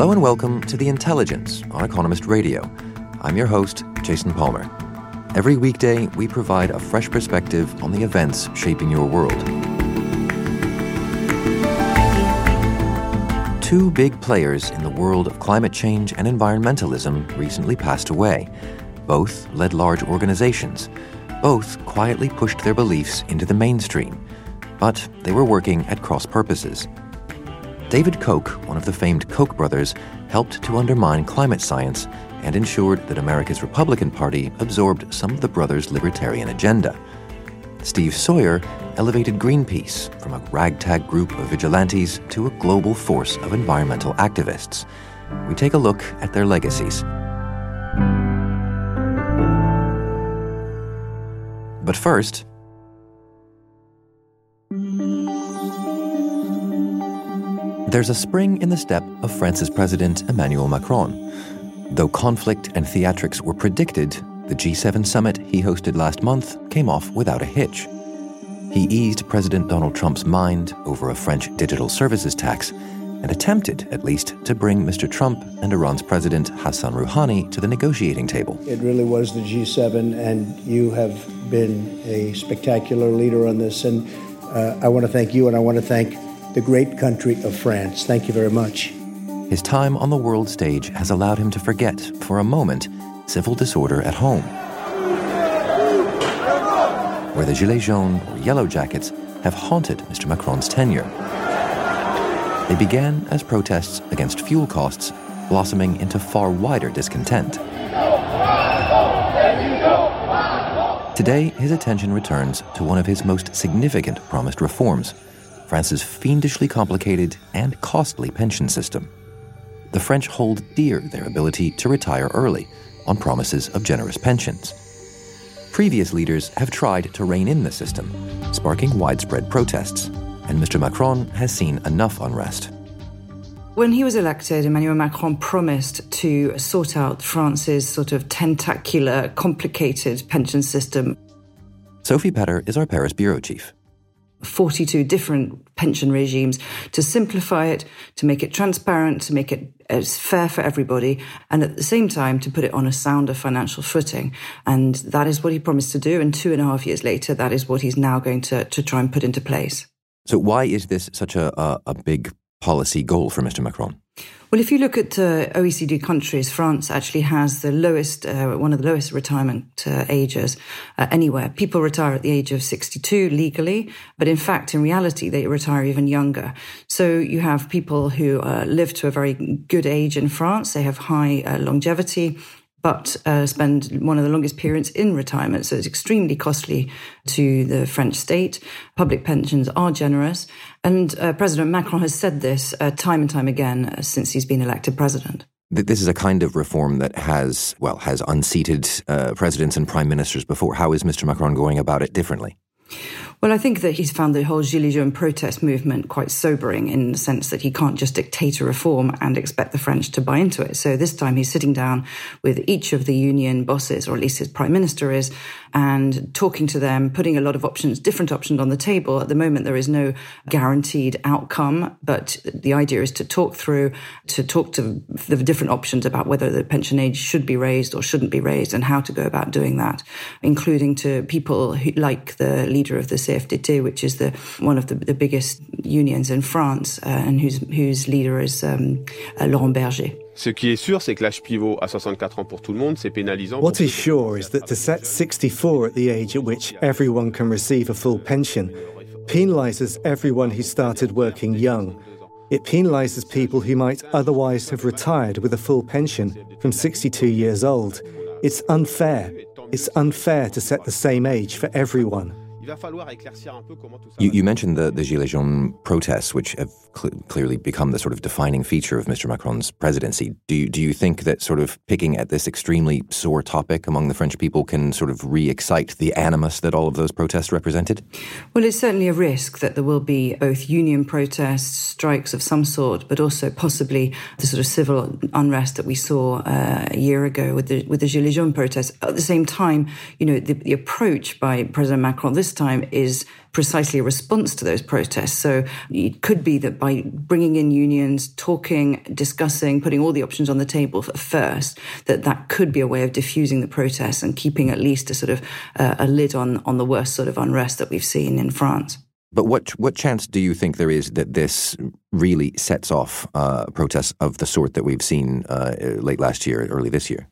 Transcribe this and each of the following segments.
Hello and welcome to The Intelligence on Economist Radio. I'm your host, Jason Palmer. Every weekday, we provide a fresh perspective on the events shaping your world. Two big players in the world of climate change and environmentalism recently passed away. Both led large organizations. Both quietly pushed their beliefs into the mainstream. But they were working at cross purposes. David Koch, one of the famed Koch brothers, helped to undermine climate science and ensured that America's Republican Party absorbed some of the brothers' libertarian agenda. Steve Sawyer elevated Greenpeace from a ragtag group of vigilantes to a global force of environmental activists. We take a look at their legacies. But first, There's a spring in the step of France's President Emmanuel Macron. Though conflict and theatrics were predicted, the G7 summit he hosted last month came off without a hitch. He eased President Donald Trump's mind over a French digital services tax and attempted, at least, to bring Mr. Trump and Iran's President Hassan Rouhani to the negotiating table. It really was the G7, and you have been a spectacular leader on this. And uh, I want to thank you, and I want to thank the great country of France. Thank you very much. His time on the world stage has allowed him to forget, for a moment, civil disorder at home, where the Gilets jaunes or Yellow Jackets have haunted Mr. Macron's tenure. They began as protests against fuel costs, blossoming into far wider discontent. Today, his attention returns to one of his most significant promised reforms France's fiendishly complicated and costly pension system. The French hold dear their ability to retire early on promises of generous pensions. Previous leaders have tried to rein in the system, sparking widespread protests, and Mr. Macron has seen enough unrest. When he was elected, Emmanuel Macron promised to sort out France's sort of tentacular, complicated pension system. Sophie Pedder is our Paris bureau chief. 42 different pension regimes to simplify it, to make it transparent, to make it as fair for everybody, and at the same time to put it on a sounder financial footing. And that is what he promised to do. And two and a half years later, that is what he's now going to, to try and put into place. So, why is this such a, a, a big policy goal for Mr. Macron? Well, if you look at uh, OECD countries, France actually has the lowest, uh, one of the lowest retirement uh, ages uh, anywhere. People retire at the age of 62 legally, but in fact, in reality, they retire even younger. So you have people who uh, live to a very good age in France. They have high uh, longevity but uh, spend one of the longest periods in retirement. So it's extremely costly to the French state. Public pensions are generous. And uh, President Macron has said this uh, time and time again uh, since he's been elected president. This is a kind of reform that has, well, has unseated uh, presidents and prime ministers before. How is Mr. Macron going about it differently? Well, I think that he's found the whole Gilets jaunes protest movement quite sobering in the sense that he can't just dictate a reform and expect the French to buy into it. So this time he's sitting down with each of the union bosses, or at least his prime minister is, and talking to them, putting a lot of options, different options on the table. At the moment, there is no guaranteed outcome, but the idea is to talk through, to talk to the different options about whether the pension age should be raised or shouldn't be raised and how to go about doing that, including to people who, like the leader of the CFDT, which is the one of the, the biggest unions in France, uh, and whose whose leader is um, uh, Laurent Berger. Ce qui est sûr, c'est que l'âge pivot à 64 ans pour tout le monde, c'est pénalisant. What is sure is that to set 64 at the age at which everyone can receive a full pension penalises everyone who started working young. It penalises people who might otherwise have retired with a full pension from 62 years old. It's unfair. It's unfair to set the same age for everyone. You, you, mentioned the, the Gilets jaunes protests, which have cl- clearly become the sort of defining feature of Mr. Macron's presidency. Do you, do you think that sort of picking at this extremely sore topic among the French people can sort of re excite the animus that all of those protests represented? Well, it's certainly a risk that there will be both union protests, strikes of some sort, but also possibly the sort of civil unrest that we saw uh, a year ago with the, with the Gilets jaunes protests. At the same time, you know, the, the approach by President Macron this time is precisely a response to those protests. So it could be that by bringing in unions, talking, discussing, putting all the options on the table first, that that could be a way of diffusing the protests and keeping at least a sort of uh, a lid on on the worst sort of unrest that we've seen in France. But what what chance do you think there is that this really sets off uh, protests of the sort that we've seen uh, late last year, early this year?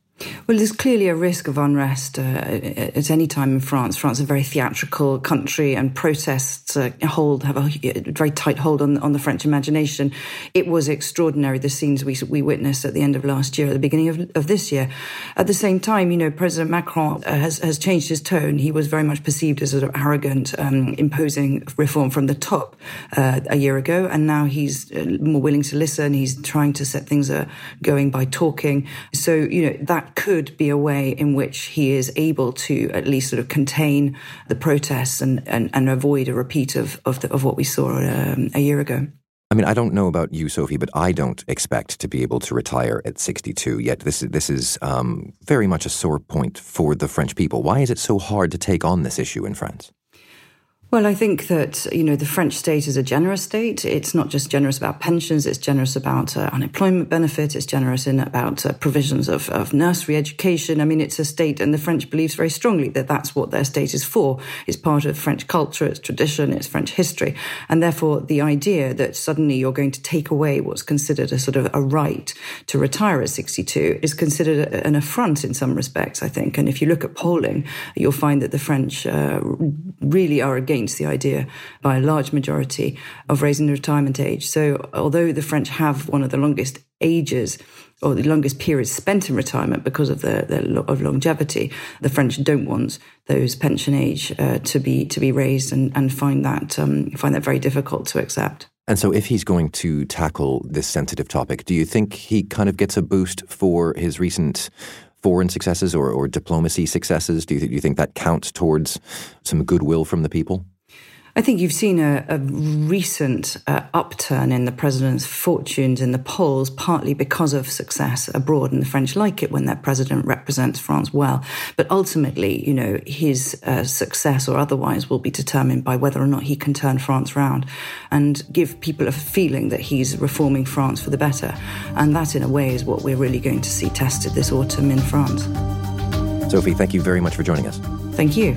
Well, there's clearly a risk of unrest uh, at any time in France. France is a very theatrical country, and protests uh, hold have a, very tight hold on, on the French imagination. It was extraordinary the scenes we we witnessed at the end of last year, at the beginning of, of this year. At the same time, you know, President Macron uh, has has changed his tone. He was very much perceived as sort of arrogant, um, imposing reform from the top uh, a year ago, and now he's uh, more willing to listen. He's trying to set things uh, going by talking. So you know that could be a way in which he is able to at least sort of contain the protests and, and, and avoid a repeat of, of, the, of what we saw um, a year ago. I mean, I don't know about you, Sophie, but I don't expect to be able to retire at 62 yet. This, this is um, very much a sore point for the French people. Why is it so hard to take on this issue in France? Well, I think that, you know, the French state is a generous state. It's not just generous about pensions, it's generous about uh, unemployment benefit, it's generous in about uh, provisions of, of nursery education. I mean, it's a state, and the French believes very strongly that that's what their state is for. It's part of French culture, its tradition, its French history. And therefore, the idea that suddenly you're going to take away what's considered a sort of a right to retire at 62 is considered an affront in some respects, I think. And if you look at polling, you'll find that the French uh, really are against against the idea by a large majority of raising the retirement age. So, although the French have one of the longest ages or the longest periods spent in retirement because of the, the of longevity, the French don't want those pension age uh, to be to be raised and, and find that um, find that very difficult to accept. And so, if he's going to tackle this sensitive topic, do you think he kind of gets a boost for his recent foreign successes or, or diplomacy successes? Do you, th- do you think that counts towards some goodwill from the people? I think you've seen a, a recent uh, upturn in the president's fortunes in the polls, partly because of success abroad, and the French like it when their president represents France well. But ultimately, you know, his uh, success or otherwise will be determined by whether or not he can turn France round and give people a feeling that he's reforming France for the better. And that, in a way, is what we're really going to see tested this autumn in France. Sophie, thank you very much for joining us. Thank you.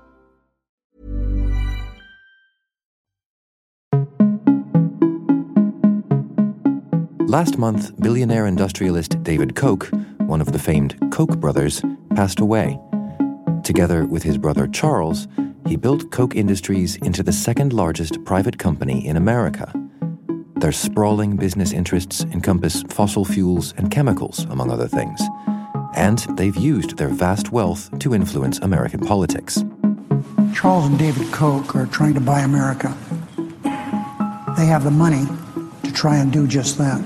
Last month, billionaire industrialist David Koch, one of the famed Koch brothers, passed away. Together with his brother Charles, he built Koch Industries into the second largest private company in America. Their sprawling business interests encompass fossil fuels and chemicals, among other things. And they've used their vast wealth to influence American politics. Charles and David Koch are trying to buy America. They have the money to try and do just that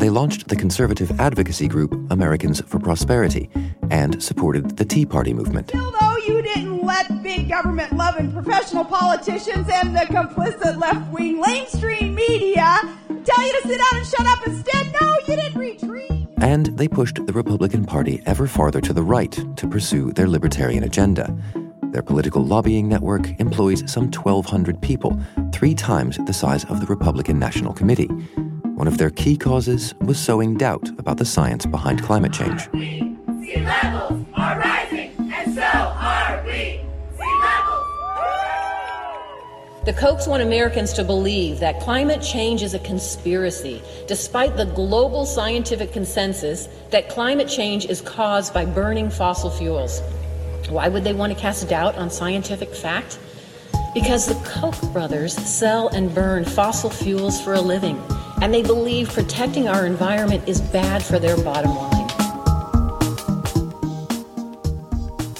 they launched the conservative advocacy group Americans for Prosperity and supported the Tea Party movement. Although you didn't let big government loving professional politicians and the complicit left wing mainstream media tell you to sit down and shut up instead, no, you didn't retreat. And they pushed the Republican Party ever farther to the right to pursue their libertarian agenda. Their political lobbying network employs some 1,200 people, three times the size of the Republican National Committee. One of their key causes was sowing doubt about the science behind climate change. Sea levels are rising, and so are we. Sea levels. The Kochs want Americans to believe that climate change is a conspiracy, despite the global scientific consensus that climate change is caused by burning fossil fuels. Why would they want to cast doubt on scientific fact? Because the Koch brothers sell and burn fossil fuels for a living, and they believe protecting our environment is bad for their bottom line.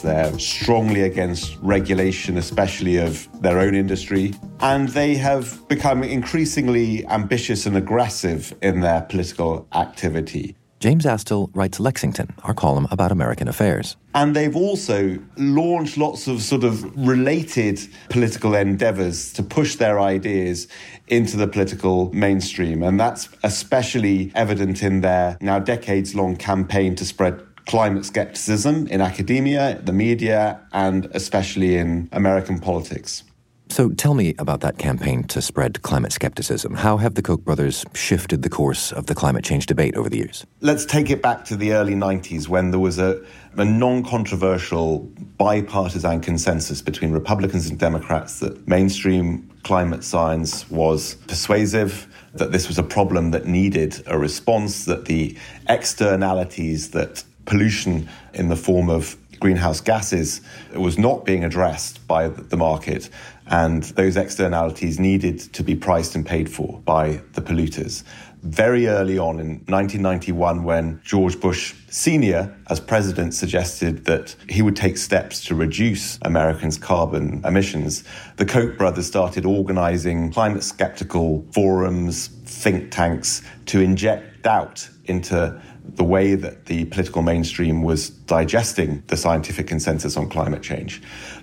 They're strongly against regulation, especially of their own industry. And they have become increasingly ambitious and aggressive in their political activity. James Astill writes Lexington, our column about American affairs. And they've also launched lots of sort of related political endeavors to push their ideas into the political mainstream. And that's especially evident in their now decades long campaign to spread climate skepticism in academia, the media, and especially in American politics. So tell me about that campaign to spread climate skepticism. How have the Koch brothers shifted the course of the climate change debate over the years? Let's take it back to the early 90s when there was a, a non controversial bipartisan consensus between Republicans and Democrats that mainstream climate science was persuasive, that this was a problem that needed a response, that the externalities that pollution in the form of greenhouse gases was not being addressed by the market, and those externalities needed to be priced and paid for by the polluters. Very early on in 1991, when George Bush Sr., as president, suggested that he would take steps to reduce Americans' carbon emissions, the Koch brothers started organizing climate skeptical forums, think tanks to inject doubt into the way that the political mainstream was digesting the scientific consensus on climate change.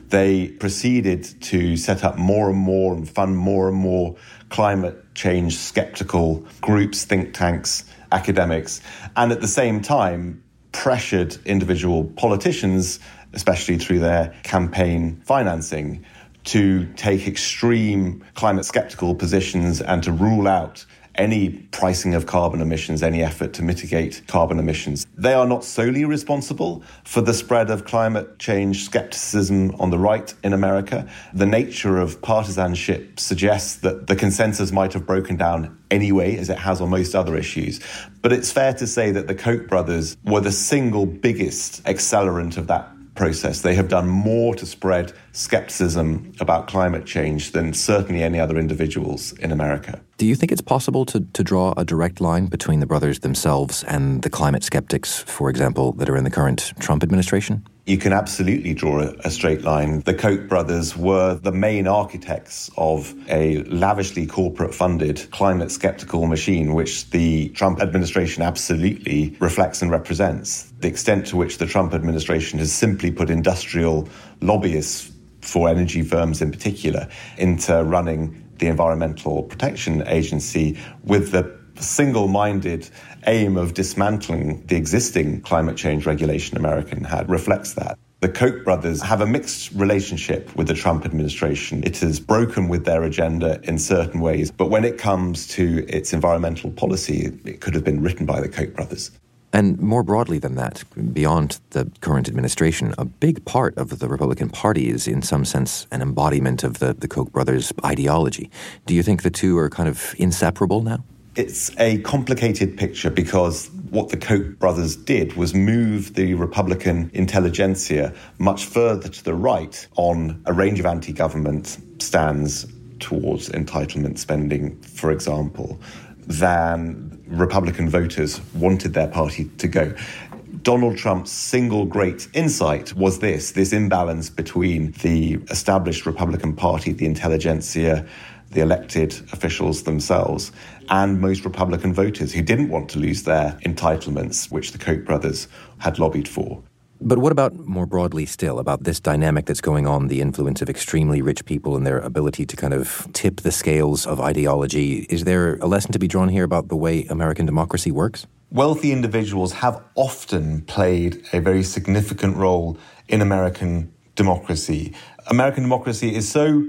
They proceeded to set up more and more and fund more and more climate change skeptical groups, think tanks, academics, and at the same time pressured individual politicians, especially through their campaign financing, to take extreme climate skeptical positions and to rule out any pricing of carbon emissions, any effort to mitigate carbon emissions. They are not solely responsible for the spread of climate change skepticism on the right in America. The nature of partisanship suggests that the consensus might have broken down anyway, as it has on most other issues. But it's fair to say that the Koch brothers were the single biggest accelerant of that process. They have done more to spread skepticism about climate change than certainly any other individuals in America. Do you think it's possible to, to draw a direct line between the brothers themselves and the climate skeptics, for example, that are in the current Trump administration? You can absolutely draw a, a straight line. The Koch brothers were the main architects of a lavishly corporate funded climate skeptical machine, which the Trump administration absolutely reflects and represents. The extent to which the Trump administration has simply put industrial lobbyists for energy firms in particular into running the Environmental Protection Agency with the single minded aim of dismantling the existing climate change regulation American had reflects that. The Koch brothers have a mixed relationship with the Trump administration. It has broken with their agenda in certain ways, but when it comes to its environmental policy, it could have been written by the Koch brothers. And more broadly than that, beyond the current administration, a big part of the Republican Party is, in some sense, an embodiment of the, the Koch brothers' ideology. Do you think the two are kind of inseparable now? It's a complicated picture because what the Koch brothers did was move the Republican intelligentsia much further to the right on a range of anti government stands towards entitlement spending, for example, than Republican voters wanted their party to go. Donald Trump's single great insight was this this imbalance between the established Republican Party, the intelligentsia, the elected officials themselves, and most Republican voters who didn't want to lose their entitlements, which the Koch brothers had lobbied for. But what about more broadly still about this dynamic that's going on, the influence of extremely rich people and their ability to kind of tip the scales of ideology? Is there a lesson to be drawn here about the way American democracy works? Wealthy individuals have often played a very significant role in American democracy. American democracy is so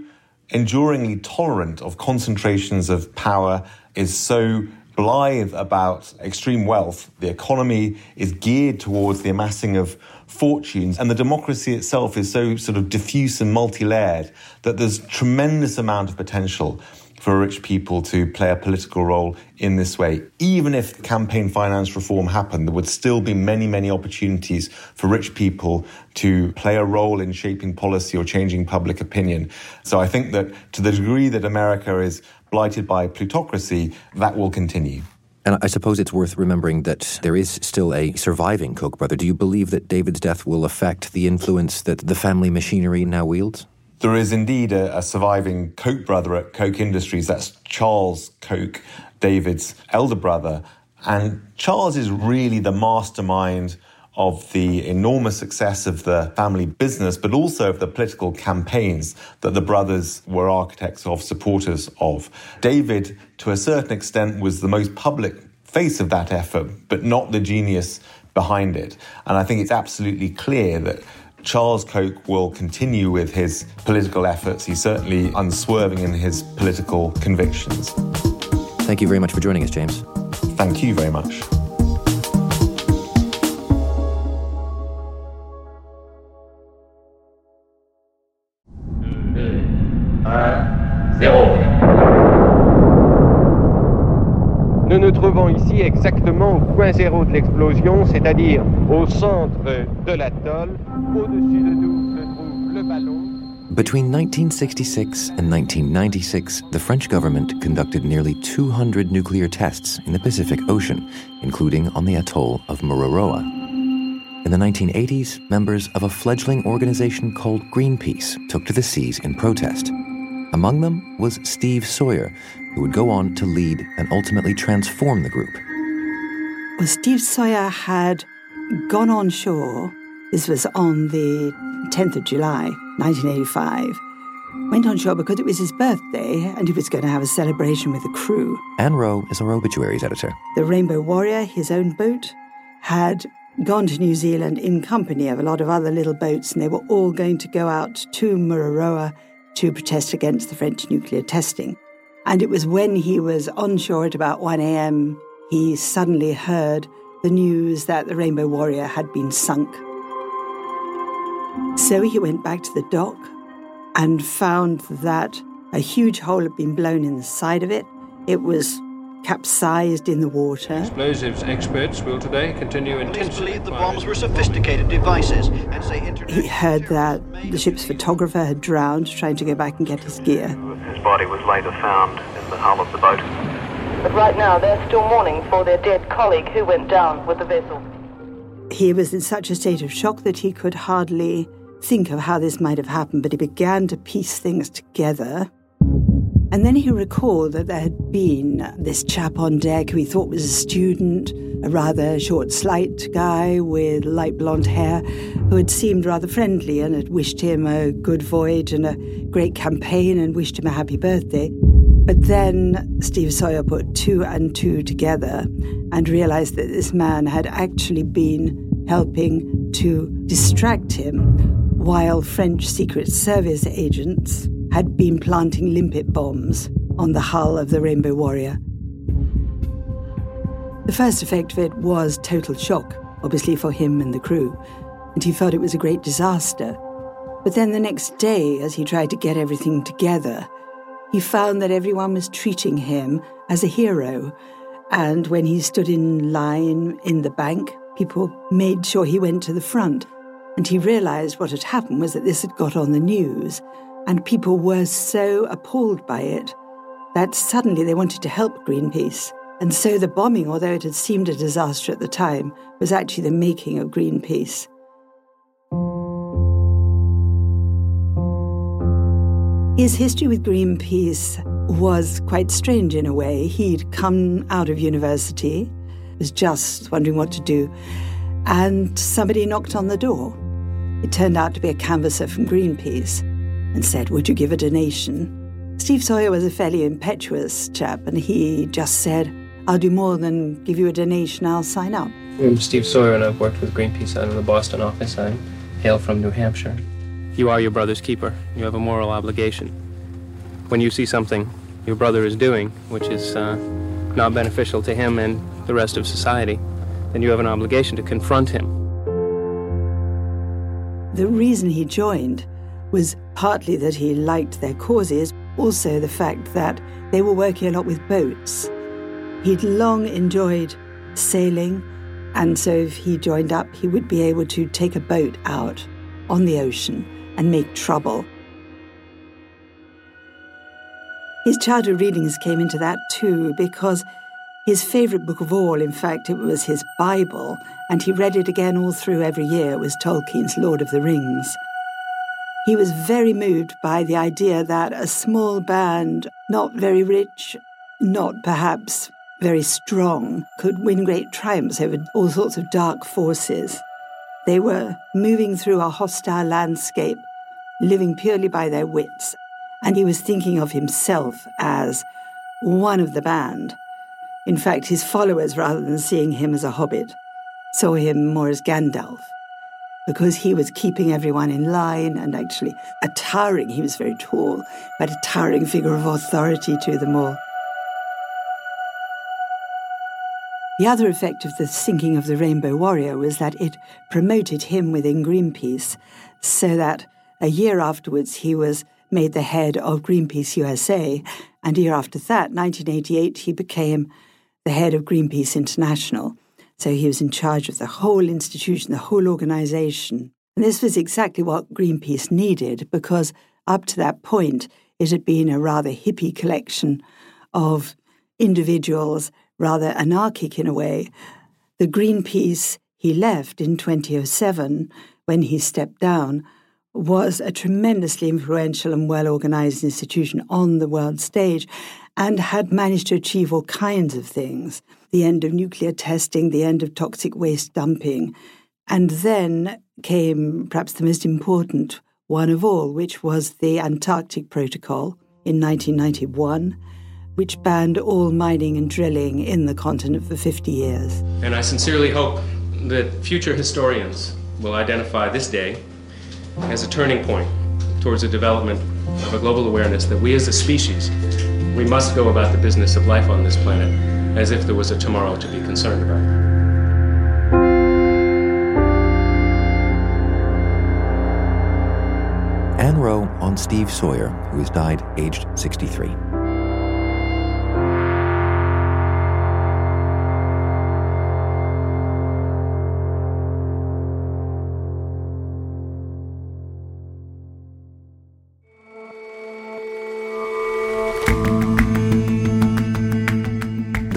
enduringly tolerant of concentrations of power, is so blithe about extreme wealth. The economy is geared towards the amassing of fortunes, and the democracy itself is so sort of diffuse and multi layered that there's tremendous amount of potential for rich people to play a political role in this way. Even if campaign finance reform happened, there would still be many, many opportunities for rich people to play a role in shaping policy or changing public opinion. So I think that to the degree that America is blighted by plutocracy, that will continue. And I suppose it's worth remembering that there is still a surviving Koch brother. Do you believe that David's death will affect the influence that the family machinery now wields? There is indeed a, a surviving Koch brother at Koch Industries. That's Charles Koch, David's elder brother. And Charles is really the mastermind of the enormous success of the family business, but also of the political campaigns that the brothers were architects of, supporters of. David, to a certain extent, was the most public face of that effort, but not the genius behind it. And I think it's absolutely clear that Charles Koch will continue with his political efforts. He's certainly unswerving in his political convictions. Thank you very much for joining us, James. Thank you very much. Nous nous trouvons ici exactement au point zéro de l'explosion, c'est-à-dire au centre de l'atoll. Au-dessus de nous se trouve le ballon. Between 1966 and 1996, the French government conducted nearly 200 nuclear tests in the Pacific Ocean, including on the atoll of Mururoa. In the 1980s, members of a fledgling organization called Greenpeace took to the seas in protest. Among them was Steve Sawyer, who would go on to lead and ultimately transform the group. Well, Steve Sawyer had gone on shore. This was on the 10th of July, 1985. Went on shore because it was his birthday and he was going to have a celebration with the crew. Ann Wroe is our obituaries editor. The Rainbow Warrior, his own boat, had gone to New Zealand in company of a lot of other little boats, and they were all going to go out to Mururoa to protest against the French nuclear testing. And it was when he was on shore at about 1 a.m., he suddenly heard the news that the Rainbow Warrior had been sunk. So he went back to the dock and found that a huge hole had been blown in the side of it. It was capsized in the water. Explosives experts will today continue intensive. believe the bombs were sophisticated devices as they introduced. He heard that the ship's photographer had drowned trying to go back and get his gear. His body was later found in the hull of the boat. But right now, they're still mourning for their dead colleague who went down with the vessel. He was in such a state of shock that he could hardly think of how this might have happened, but he began to piece things together. And then he recalled that there had been this chap on deck who he thought was a student, a rather short, slight guy with light blonde hair, who had seemed rather friendly and had wished him a good voyage and a great campaign and wished him a happy birthday. But then Steve Sawyer put two and two together and realized that this man had actually been helping to distract him while French Secret Service agents had been planting limpet bombs on the hull of the Rainbow Warrior. The first effect of it was total shock, obviously for him and the crew, and he felt it was a great disaster. But then the next day, as he tried to get everything together, he found that everyone was treating him as a hero. And when he stood in line in the bank, people made sure he went to the front. And he realized what had happened was that this had got on the news, and people were so appalled by it that suddenly they wanted to help Greenpeace. And so the bombing, although it had seemed a disaster at the time, was actually the making of Greenpeace. His history with Greenpeace was quite strange in a way. He'd come out of university, was just wondering what to do, and somebody knocked on the door. It turned out to be a canvasser from Greenpeace and said, Would you give a donation? Steve Sawyer was a fairly impetuous chap, and he just said, I'll do more than give you a donation, I'll sign up. I'm Steve Sawyer, and I've worked with Greenpeace out of the Boston office. I hail from New Hampshire. You are your brother's keeper. You have a moral obligation. When you see something your brother is doing, which is uh, not beneficial to him and the rest of society, then you have an obligation to confront him. The reason he joined was partly that he liked their causes, also the fact that they were working a lot with boats. He'd long enjoyed sailing, and so if he joined up, he would be able to take a boat out on the ocean and make trouble. His childhood readings came into that too, because his favourite book of all, in fact, it was his Bible, and he read it again all through every year, was Tolkien's Lord of the Rings. He was very moved by the idea that a small band, not very rich, not perhaps very strong, could win great triumphs over all sorts of dark forces. They were moving through a hostile landscape, living purely by their wits, and he was thinking of himself as one of the band. In fact, his followers, rather than seeing him as a hobbit, saw him more as Gandalf, because he was keeping everyone in line and actually a towering, he was very tall, but a towering figure of authority to them all. The other effect of the sinking of the Rainbow Warrior was that it promoted him within Greenpeace, so that a year afterwards he was made the head of Greenpeace USA, and a year after that, 1988, he became the head of Greenpeace International. So he was in charge of the whole institution, the whole organization. And this was exactly what Greenpeace needed because up to that point, it had been a rather hippie collection of individuals, rather anarchic in a way. The Greenpeace he left in 2007, when he stepped down, was a tremendously influential and well organized institution on the world stage and had managed to achieve all kinds of things the end of nuclear testing, the end of toxic waste dumping. And then came perhaps the most important one of all, which was the Antarctic Protocol in 1991, which banned all mining and drilling in the continent for 50 years. And I sincerely hope that future historians will identify this day as a turning point towards the development of a global awareness that we as a species, we must go about the business of life on this planet as if there was a tomorrow to be concerned about. Ann Wroe on Steve Sawyer, who has died aged 63.